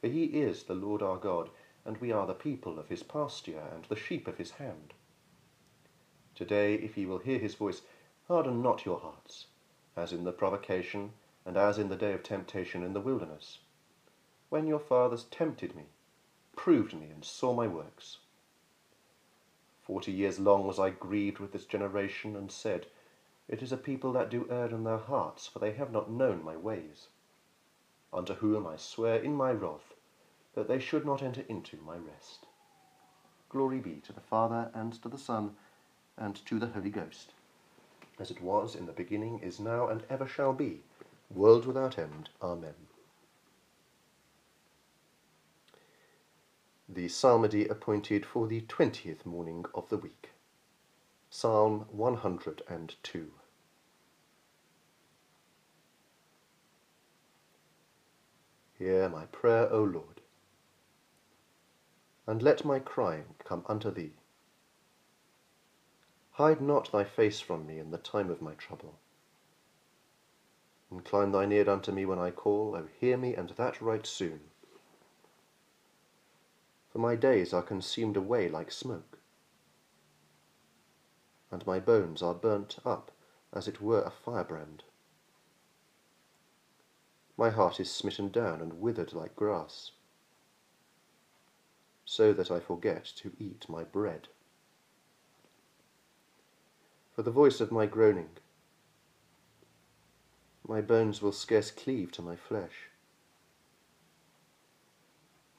For he is the Lord our God, and we are the people of his pasture, and the sheep of his hand. Today, if ye will hear his voice, harden not your hearts, as in the provocation, and as in the day of temptation in the wilderness, when your fathers tempted me, proved me, and saw my works. Forty years long was I grieved with this generation, and said, It is a people that do err in their hearts, for they have not known my ways. Unto whom I swear in my wrath, that they should not enter into my rest. Glory be to the Father, and to the Son, and to the Holy Ghost, as it was in the beginning, is now, and ever shall be, world without end. Amen. The psalmody appointed for the twentieth morning of the week. Psalm 102. Hear my prayer, O Lord, and let my crying come unto thee. Hide not thy face from me in the time of my trouble. Incline thine ear unto me when I call, O hear me, and that right soon for my days are consumed away like smoke, and my bones are burnt up as it were a firebrand. My heart is smitten down and withered like grass, so that I forget to eat my bread. For the voice of my groaning, my bones will scarce cleave to my flesh.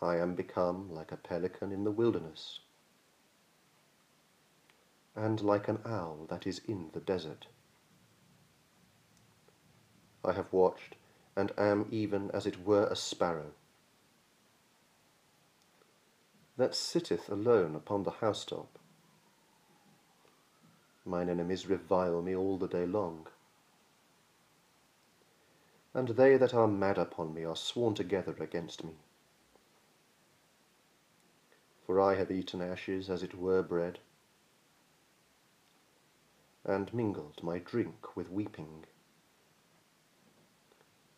I am become like a pelican in the wilderness, and like an owl that is in the desert. I have watched, and am even as it were a sparrow that sitteth alone upon the housetop. Mine enemies revile me all the day long, and they that are mad upon me are sworn together against me. For I have eaten ashes as it were bread, and mingled my drink with weeping,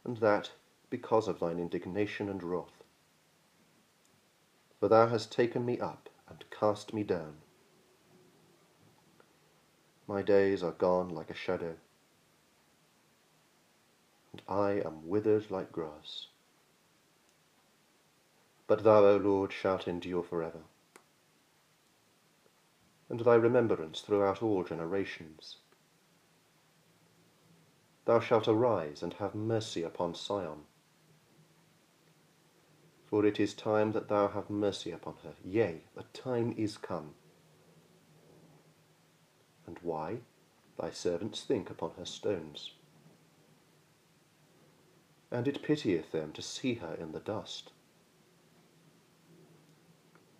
and that because of thine indignation and wrath. For thou hast taken me up and cast me down. My days are gone like a shadow, and I am withered like grass. But thou, O Lord, shalt endure for ever, and thy remembrance throughout all generations. Thou shalt arise and have mercy upon Sion. For it is time that thou have mercy upon her. Yea, the time is come. And why? Thy servants think upon her stones. And it pitieth them to see her in the dust.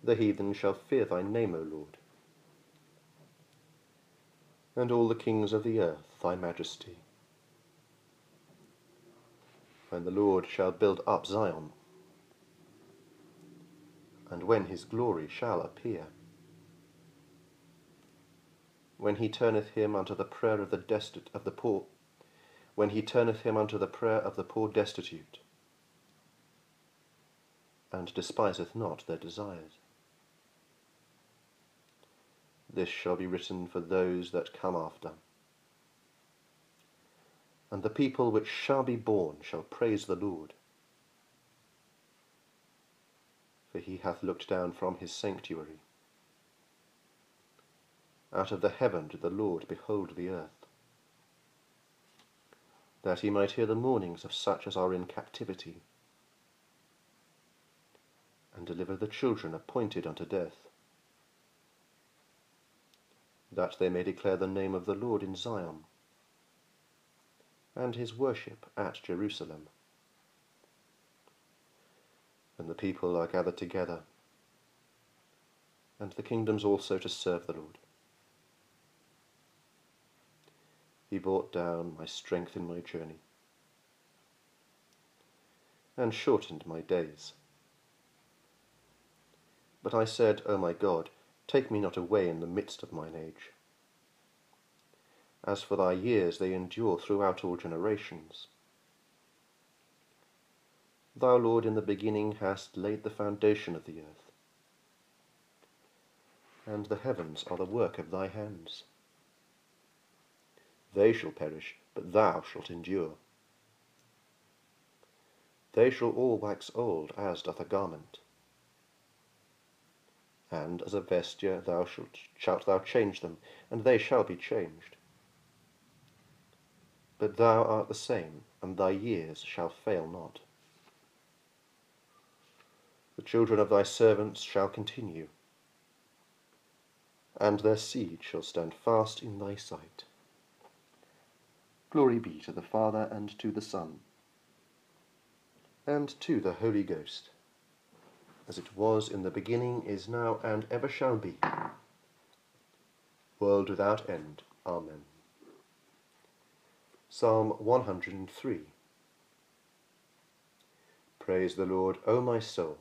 The heathen shall fear thy name, O Lord, and all the kings of the earth thy majesty. When the Lord shall build up Zion, and when his glory shall appear, when he turneth him unto the prayer of the destitute of the poor, when he turneth him unto the prayer of the poor destitute, and despiseth not their desires. This shall be written for those that come after. And the people which shall be born shall praise the Lord. for he hath looked down from his sanctuary. Out of the heaven did the Lord behold the earth, that he might hear the mournings of such as are in captivity, and deliver the children appointed unto death, that they may declare the name of the Lord in Zion, and his worship at Jerusalem and the people are gathered together, and the kingdoms also to serve the Lord. He brought down my strength in my journey, and shortened my days. But I said, O my God, take me not away in the midst of mine age. As for thy years, they endure throughout all generations. Thou, Lord, in the beginning hast laid the foundation of the earth, and the heavens are the work of thy hands. They shall perish, but thou shalt endure. They shall all wax old as doth a garment, and as a vesture thou shalt, shalt thou change them, and they shall be changed. But thou art the same, and thy years shall fail not. The children of thy servants shall continue, and their seed shall stand fast in thy sight. Glory be to the Father, and to the Son, and to the Holy Ghost, as it was in the beginning, is now, and ever shall be, world without end. Amen. Psalm 103 Praise the Lord, O my soul.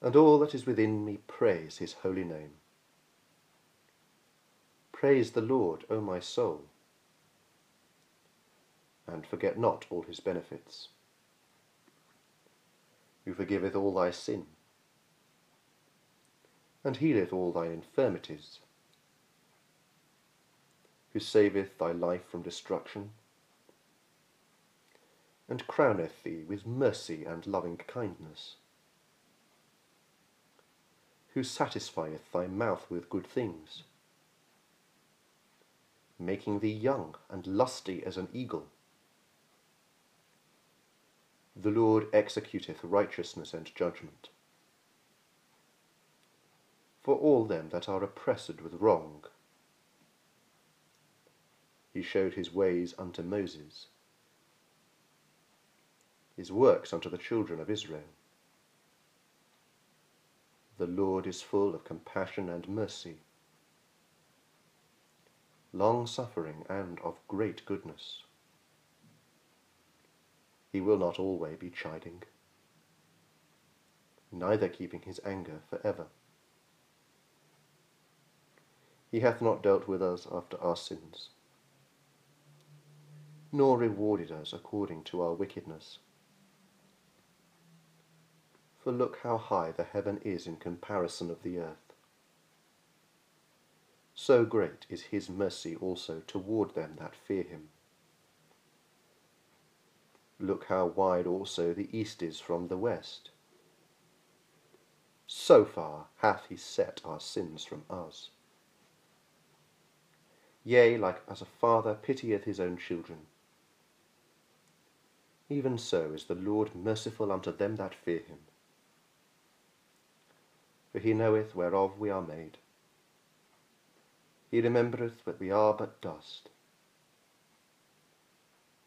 And all that is within me praise his holy name. Praise the Lord, O my soul, and forget not all his benefits, who forgiveth all thy sin, and healeth all thy infirmities, who saveth thy life from destruction, and crowneth thee with mercy and loving kindness who satisfieth thy mouth with good things, making thee young and lusty as an eagle. The Lord executeth righteousness and judgment. For all them that are oppressed with wrong, he showed his ways unto Moses, his works unto the children of Israel. The Lord is full of compassion and mercy, long suffering and of great goodness. He will not always be chiding, neither keeping his anger for ever. He hath not dealt with us after our sins, nor rewarded us according to our wickedness. For look how high the heaven is in comparison of the earth. So great is his mercy also toward them that fear him. Look how wide also the east is from the west. So far hath he set our sins from us. Yea, like as a father pitieth his own children, even so is the Lord merciful unto them that fear him for he knoweth whereof we are made. He remembereth that we are but dust.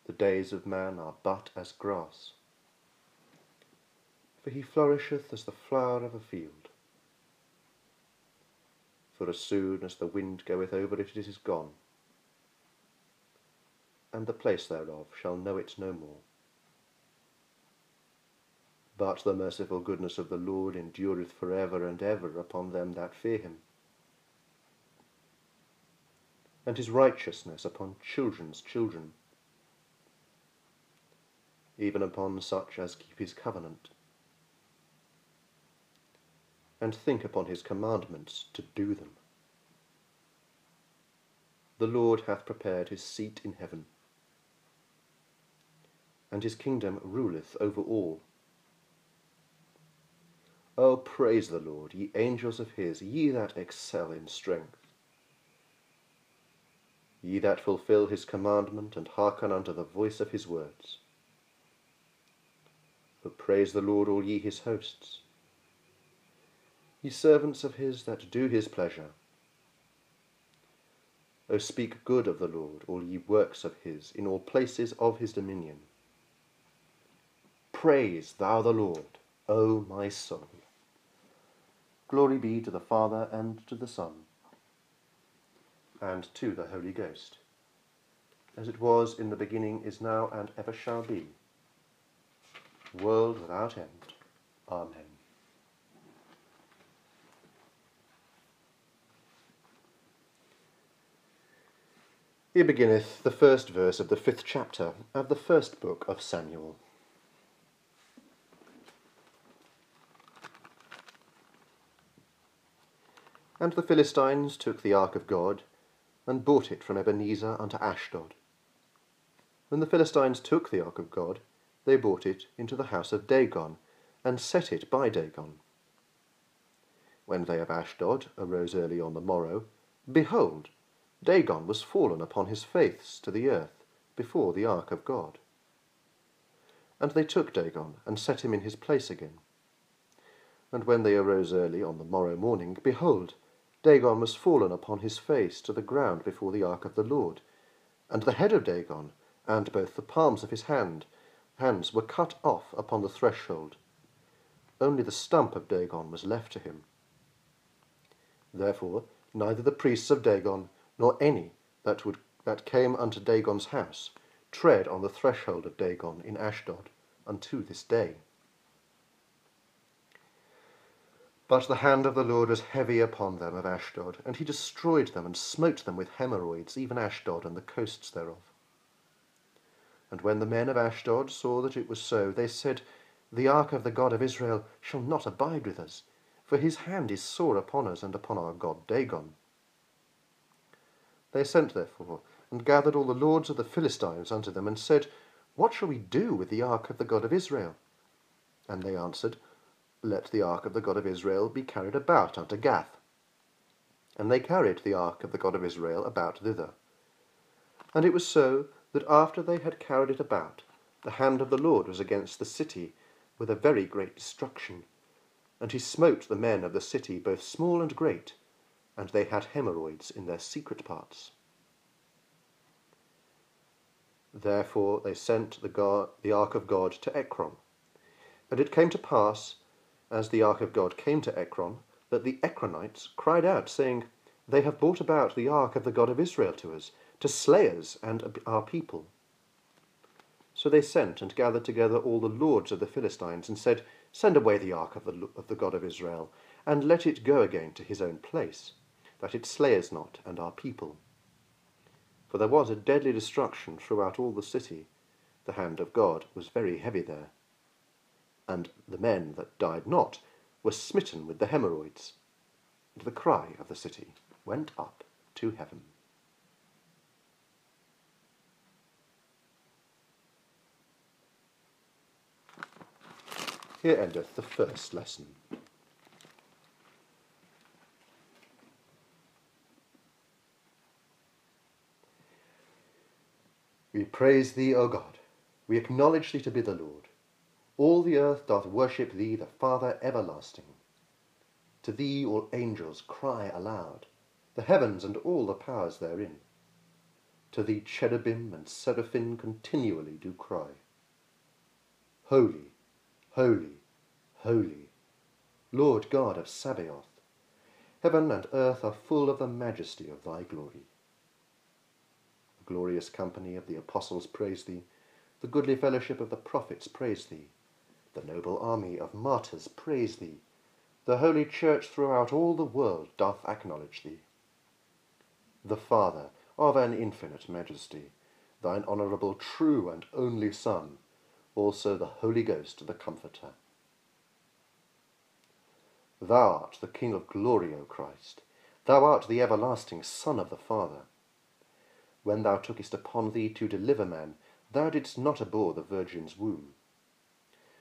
The days of man are but as grass. For he flourisheth as the flower of a field. For as soon as the wind goeth over it, it is gone, and the place thereof shall know it no more. But the merciful goodness of the Lord endureth for ever and ever upon them that fear him, and his righteousness upon children's children, even upon such as keep his covenant, and think upon his commandments to do them. The Lord hath prepared his seat in heaven, and his kingdom ruleth over all. O praise the Lord, ye angels of his, ye that excel in strength. Ye that fulfill his commandment and hearken unto the voice of his words. O praise the Lord, all ye his hosts. Ye servants of his that do his pleasure. O speak good of the Lord, all ye works of his, in all places of his dominion. Praise thou the Lord, O my soul. Glory be to the Father, and to the Son, and to the Holy Ghost, as it was in the beginning, is now, and ever shall be, world without end. Amen. Here beginneth the first verse of the fifth chapter of the first book of Samuel. And the Philistines took the ark of God, and brought it from Ebenezer unto Ashdod. When the Philistines took the ark of God, they brought it into the house of Dagon, and set it by Dagon. When they of Ashdod arose early on the morrow, behold, Dagon was fallen upon his face to the earth before the ark of God. And they took Dagon and set him in his place again. And when they arose early on the morrow morning, behold, Dagon was fallen upon his face to the ground before the ark of the Lord. And the head of Dagon, and both the palms of his hand, hands were cut off upon the threshold. Only the stump of Dagon was left to him. Therefore neither the priests of Dagon nor any that would that came unto Dagon's house tread on the threshold of Dagon in Ashdod unto this day. But the hand of the Lord was heavy upon them of Ashdod, and he destroyed them and smote them with hemorrhoids, even Ashdod and the coasts thereof. And when the men of Ashdod saw that it was so, they said, The ark of the God of Israel shall not abide with us, for his hand is sore upon us and upon our God Dagon. They sent therefore, and gathered all the lords of the Philistines unto them, and said, What shall we do with the ark of the God of Israel? And they answered, Let the ark of the God of Israel be carried about unto Gath. And they carried the ark of the God of Israel about thither. And it was so that after they had carried it about, the hand of the Lord was against the city with a very great destruction. And he smote the men of the city, both small and great, and they had hemorrhoids in their secret parts. Therefore they sent the, God, the ark of God to Ekron. And it came to pass, as the ark of God came to Ekron, that the Ekronites cried out, saying, They have brought about the ark of the God of Israel to us, to slay us and our people. So they sent and gathered together all the lords of the Philistines, and said, Send away the ark of the, of the God of Israel, and let it go again to his own place that it slay us not and our people. For there was a deadly destruction throughout all the city. The hand of God was very heavy there. And the men that died not were smitten with the hemorrhoids. And the cry of the city went up to heaven. Here endeth the first lesson. We praise thee, O God. We acknowledge thee to be the Lord. All the earth doth worship thee, the Father everlasting. To thee all angels cry aloud, the heavens and all the powers therein. To thee cherubim and seraphim continually do cry. Holy, holy, holy, Lord God of Sabaoth. Heaven and earth are full of the majesty of thy glory The glorious company of the apostles praise thee, the goodly fellowship of the prophets praise thee, the noble army of martyrs praise thee, the holy church throughout all the world doth acknowledge thee. The Father of an infinite majesty, thine honourable, true, and only Son, also the Holy Ghost, the Comforter. Thou art the King of glory, O Christ. Thou art the everlasting Son of the Father when thou tookest upon thee to deliver man, thou didst not abhor the Virgin's womb.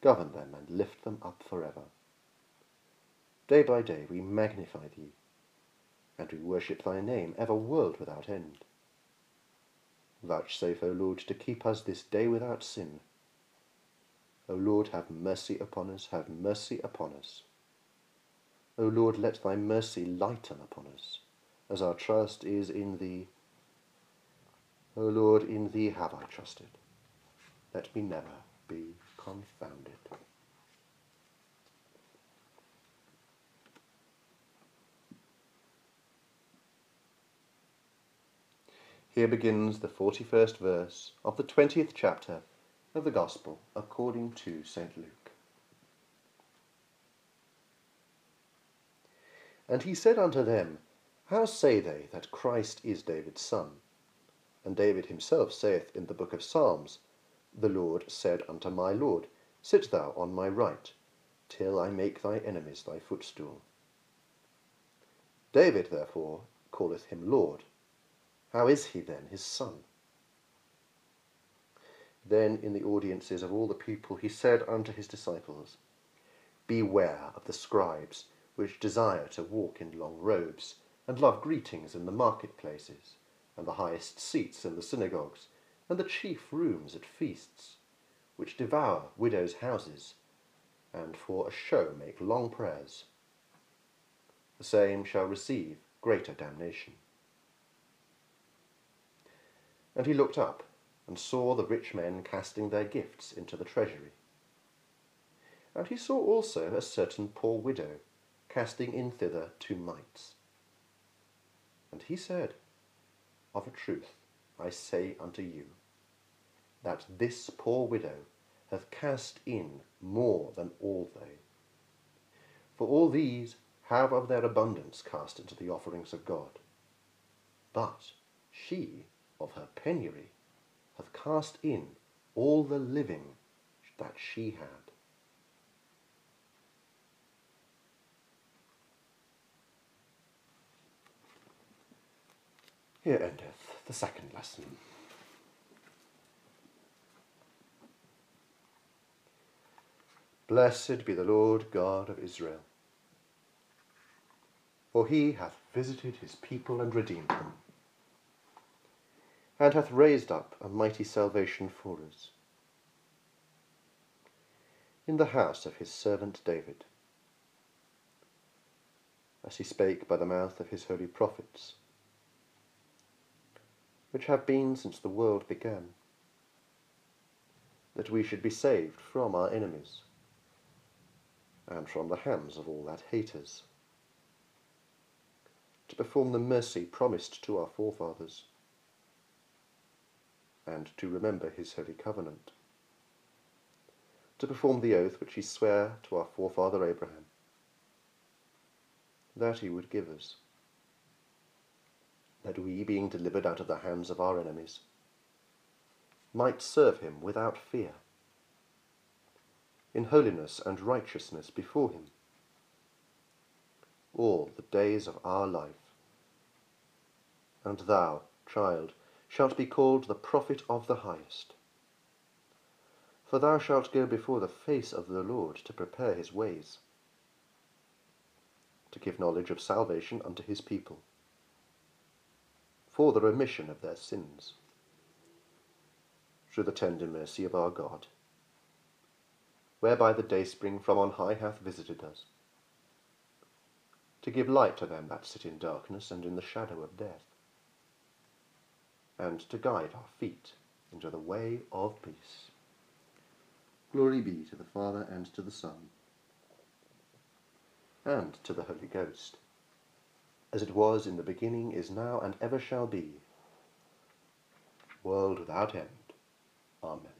Govern them and lift them up forever. Day by day we magnify thee, and we worship thy name, ever world without end. Vouchsafe, O Lord, to keep us this day without sin. O Lord, have mercy upon us, have mercy upon us. O Lord, let thy mercy lighten upon us, as our trust is in thee. O Lord, in thee have I trusted. Let me never be confounded. Here begins the 41st verse of the 20th chapter of the Gospel according to St. Luke. And he said unto them, How say they that Christ is David's son? And David himself saith in the book of Psalms, The Lord said unto my Lord, Sit thou on my right, till I make thy enemies thy footstool. David therefore calleth him Lord. How is he then his son? Then in the audiences of all the people he said unto his disciples, Beware of the scribes, which desire to walk in long robes, and love greetings in the marketplaces, and the highest seats in the synagogues, and the chief rooms at feasts, which devour widows' houses, and for a show make long prayers. The same shall receive greater damnation. And he looked up, and saw the rich men casting their gifts into the treasury. And he saw also a certain poor widow casting in thither two mites. And he said, Of a truth I say unto you, that this poor widow hath cast in more than all they. For all these have of their abundance cast into the offerings of God. But she of her penury hath cast in all the living that she had. Here endeth the second lesson. Blessed be the Lord God of Israel, for he hath visited his people and redeemed them and hath raised up a mighty salvation for us. In the house of his servant David, as he spake by the mouth of his holy prophets, which have been since the world began, that we should be saved from our enemies, and from the hands of all that hate us, to perform the mercy promised to our forefathers and to remember his holy covenant, to perform the oath which he sware to our forefather Abraham, that he would give us, that we, being delivered out of the hands of our enemies, might serve him without fear, in holiness and righteousness before him, all the days of our life. And thou, child, shalt be called the prophet of the highest. For thou shalt go before the face of the Lord to prepare his ways, to give knowledge of salvation unto his people, for the remission of their sins, through the tender mercy of our God, whereby the dayspring from on high hath visited us, to give light to them that sit in darkness and in the shadow of death and to guide our feet into the way of peace. Glory be to the Father, and to the Son, and to the Holy Ghost, as it was in the beginning, is now, and ever shall be, world without end. Amen.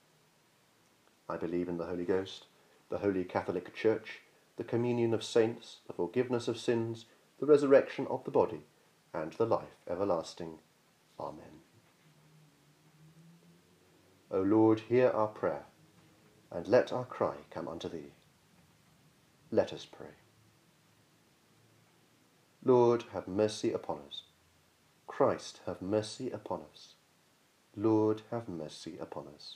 I believe in the Holy Ghost, the Holy Catholic Church, the communion of saints, the forgiveness of sins, the resurrection of the body, and the life everlasting. Amen. O Lord, hear our prayer, and let our cry come unto thee. Let us pray. Lord, have mercy upon us. Christ, have mercy upon us. Lord, have mercy upon us.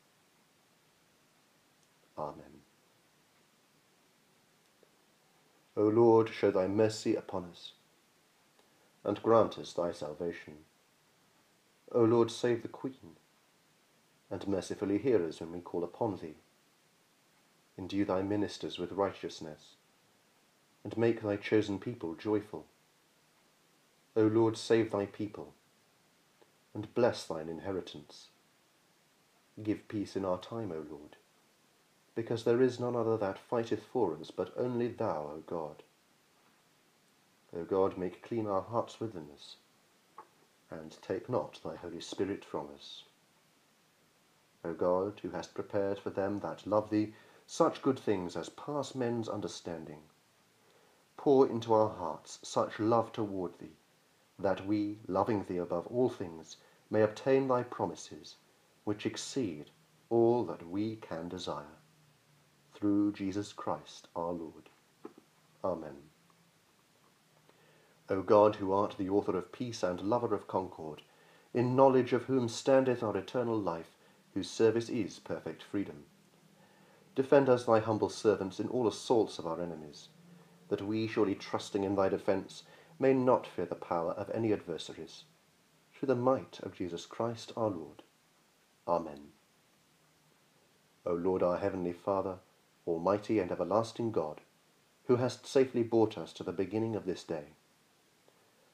Amen. O Lord, show thy mercy upon us, and grant us thy salvation. O Lord, save the Queen, and mercifully hear us when we call upon thee. Endue thy ministers with righteousness, and make thy chosen people joyful. O Lord, save thy people, and bless thine inheritance. Give peace in our time, O Lord because there is none other that fighteth for us, but only thou, O God. O God, make clean our hearts within us, and take not thy Holy Spirit from us. O God, who hast prepared for them that love thee such good things as pass men's understanding, pour into our hearts such love toward thee, that we, loving thee above all things, may obtain thy promises, which exceed all that we can desire through Jesus Christ our Lord. Amen. O God, who art the author of peace and lover of concord, in knowledge of whom standeth our eternal life, whose service is perfect freedom, defend us, thy humble servants, in all assaults of our enemies, that we, surely trusting in thy defence, may not fear the power of any adversaries. Through the might of Jesus Christ our Lord. Amen. O Lord, our heavenly Father, Almighty and everlasting God, who hast safely brought us to the beginning of this day.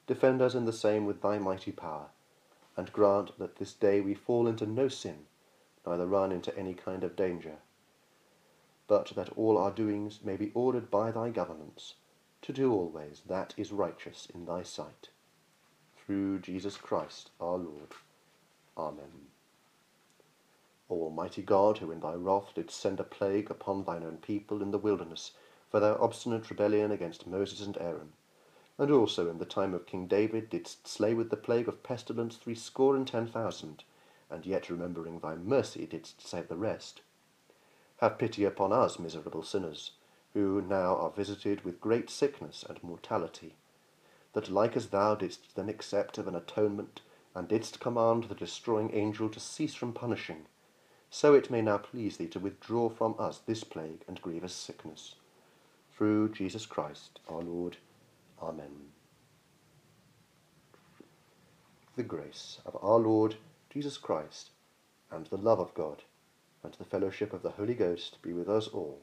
Defend us in the same with thy mighty power, and grant that this day we fall into no sin, neither run into any kind of danger, but that all our doings may be ordered by thy governance, to do always that is righteous in thy sight. Through Jesus Christ our Lord. Amen. O Almighty God, who in thy wrath didst send a plague upon thine own people in the wilderness for their obstinate rebellion against Moses and Aaron, and also in the time of King David didst slay with the plague of pestilence threescore and ten thousand, and yet remembering thy mercy didst save the rest. Have pity upon us, miserable sinners, who now are visited with great sickness and mortality, that like as thou didst then accept of an atonement, and didst command the destroying angel to cease from punishing, so it may now please thee to withdraw from us this plague and grievous sickness. Through Jesus Christ our Lord. Amen. The grace of our Lord Jesus Christ, and the love of God, and the fellowship of the Holy Ghost be with us all.